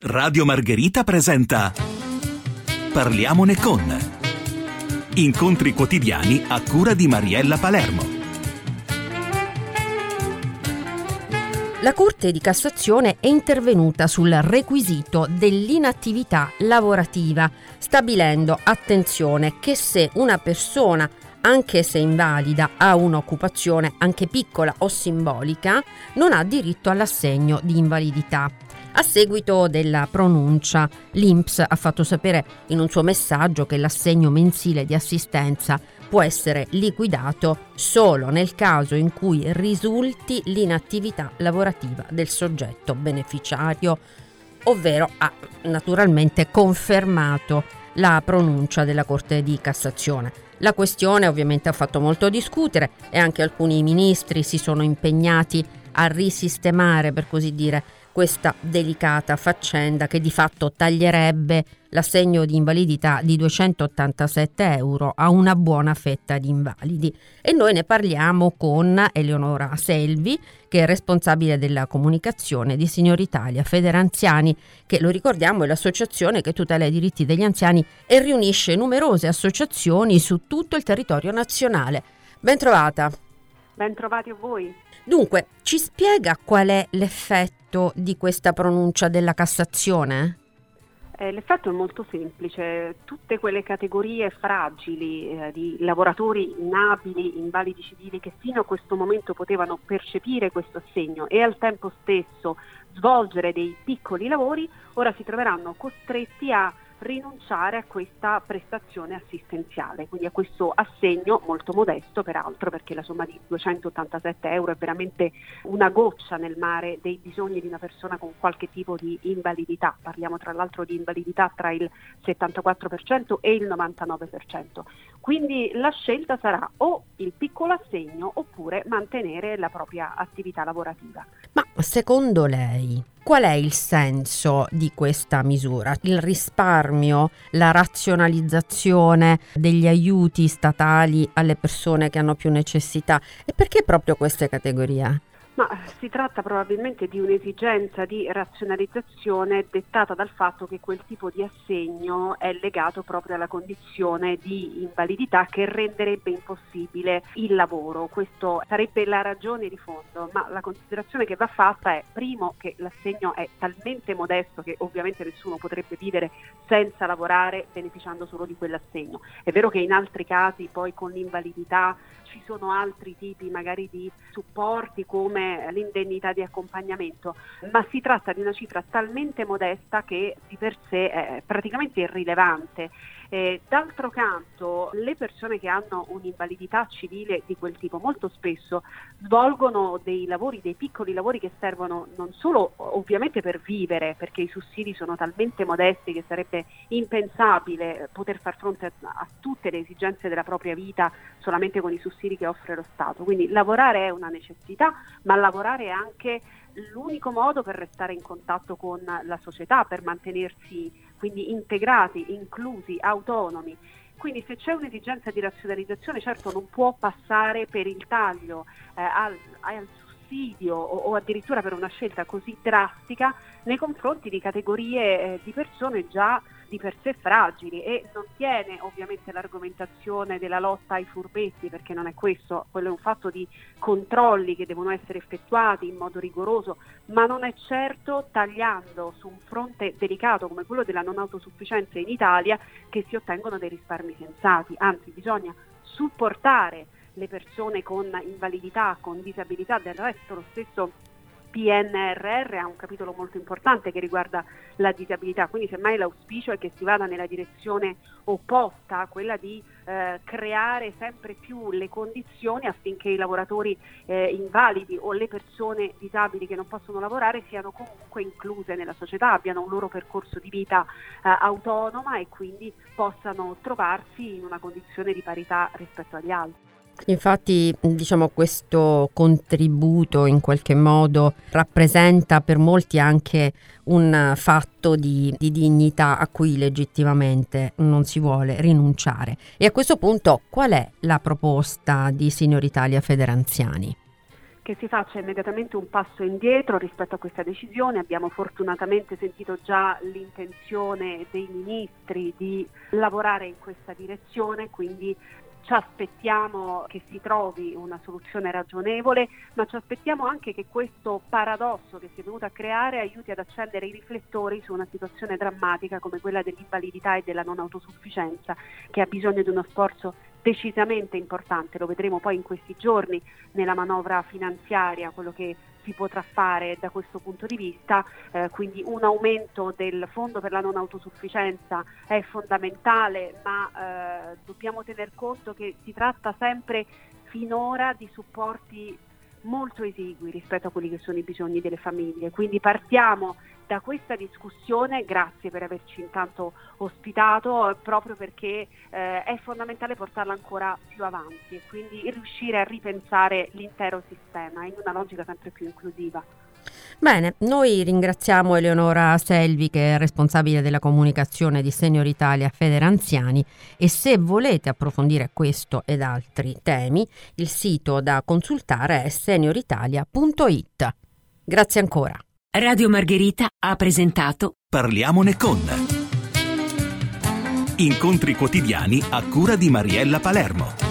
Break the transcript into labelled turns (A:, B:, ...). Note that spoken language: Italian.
A: Radio Margherita presenta Parliamone con Incontri quotidiani a cura di Mariella Palermo.
B: La Corte di Cassazione è intervenuta sul requisito dell'inattività lavorativa, stabilendo, attenzione, che se una persona anche se invalida, ha un'occupazione anche piccola o simbolica, non ha diritto all'assegno di invalidità. A seguito della pronuncia, l'INPS ha fatto sapere in un suo messaggio che l'assegno mensile di assistenza può essere liquidato solo nel caso in cui risulti l'inattività lavorativa del soggetto beneficiario, ovvero ha naturalmente confermato la pronuncia della Corte di Cassazione. La questione ovviamente ha fatto molto discutere e anche alcuni ministri si sono impegnati a risistemare, per così dire, questa delicata faccenda che di fatto taglierebbe l'assegno di invalidità di 287 euro a una buona fetta di invalidi. E noi ne parliamo con Eleonora Selvi, che è responsabile della comunicazione di Signor Italia Federanziani, che lo ricordiamo è l'associazione che tutela i diritti degli anziani e riunisce numerose associazioni su tutto il territorio nazionale. Ben trovata.
C: Ben trovati a voi.
B: Dunque, ci spiega qual è l'effetto di questa pronuncia della Cassazione?
C: Eh, l'effetto è molto semplice, tutte quelle categorie fragili eh, di lavoratori inabili, invalidi civili che fino a questo momento potevano percepire questo assegno e al tempo stesso svolgere dei piccoli lavori, ora si troveranno costretti a rinunciare a questa prestazione assistenziale, quindi a questo assegno molto modesto peraltro perché la somma di 287 euro è veramente una goccia nel mare dei bisogni di una persona con qualche tipo di invalidità, parliamo tra l'altro di invalidità tra il 74% e il 99%. Quindi la scelta sarà o il piccolo assegno oppure mantenere la propria attività lavorativa.
B: Ma secondo lei qual è il senso di questa misura? Il risparmio, la razionalizzazione degli aiuti statali alle persone che hanno più necessità e perché proprio queste categorie?
C: Ma si tratta probabilmente di un'esigenza di razionalizzazione dettata dal fatto che quel tipo di assegno è legato proprio alla condizione di invalidità che renderebbe impossibile il lavoro. Questa sarebbe la ragione di fondo, ma la considerazione che va fatta è primo che l'assegno è talmente modesto che ovviamente nessuno potrebbe vivere senza lavorare beneficiando solo di quell'assegno. È vero che in altri casi poi con l'invalidità ci sono altri tipi magari di supporti come l'indennità di accompagnamento, ma si tratta di una cifra talmente modesta che di per sé è praticamente irrilevante. Eh, d'altro canto, le persone che hanno un'invalidità civile di quel tipo molto spesso svolgono dei lavori, dei piccoli lavori che servono non solo ovviamente per vivere, perché i sussidi sono talmente modesti che sarebbe impensabile poter far fronte a, a tutte le esigenze della propria vita solamente con i sussidi che offre lo Stato. Quindi lavorare è una necessità, ma lavorare è anche l'unico modo per restare in contatto con la società, per mantenersi quindi integrati, inclusi, autonomi. Quindi se c'è un'esigenza di razionalizzazione certo non può passare per il taglio eh, al, al, sussidio o, o, addirittura per una scelta così drastica nei confronti di categorie eh, di persone già di per sé fragili e non tiene ovviamente l'argomentazione della lotta ai furbetti perché non è questo, quello è un fatto di controlli che devono essere effettuati in modo rigoroso, ma non è certo tagliando su un fronte delicato come quello della non autosufficienza in Italia che si ottengono dei risparmi sensati, anzi bisogna supportare le persone con invalidità, con disabilità, del resto lo stesso PNRR ha un capitolo molto importante che riguarda la disabilità, quindi semmai l'auspicio è che si vada nella direzione opposta, quella di eh, creare sempre più le condizioni affinché i lavoratori eh, invalidi o le persone disabili che non possono lavorare siano comunque incluse nella società, abbiano un loro percorso di vita eh, autonoma e quindi possano trovarsi in una condizione di parità rispetto agli altri.
B: Infatti, diciamo, questo contributo in qualche modo rappresenta per molti anche un fatto di, di, dignità a cui legittimamente non si vuole rinunciare. E a questo punto, qual è la proposta di Signor Italia Federanziani?
C: che si faccia immediatamente un passo indietro rispetto a questa decisione. Abbiamo fortunatamente sentito già l'intenzione dei ministri di lavorare in questa direzione, quindi ci aspettiamo che si trovi una soluzione ragionevole, ma ci aspettiamo anche che questo paradosso che si è venuto a creare aiuti ad accendere i riflettori su una situazione drammatica come quella dell'invalidità e della non autosufficienza, che ha bisogno di uno sforzo decisamente importante, lo vedremo poi in questi giorni nella manovra finanziaria, quello che si potrà fare da questo punto di vista, eh, quindi un aumento del fondo per la non autosufficienza è fondamentale, ma eh, dobbiamo tener conto che si tratta sempre finora di supporti molto esigui rispetto a quelli che sono i bisogni delle famiglie. Quindi partiamo da questa discussione, grazie per averci intanto ospitato, proprio perché eh, è fondamentale portarla ancora più avanti e quindi riuscire a ripensare l'intero sistema in una logica sempre più inclusiva.
B: Bene, noi ringraziamo Eleonora Selvi che è responsabile della comunicazione di Senior Italia Federanziani e se volete approfondire questo ed altri temi il sito da consultare è senioritalia.it. Grazie ancora.
A: Radio Margherita ha presentato Parliamone con Incontri quotidiani a cura di Mariella Palermo.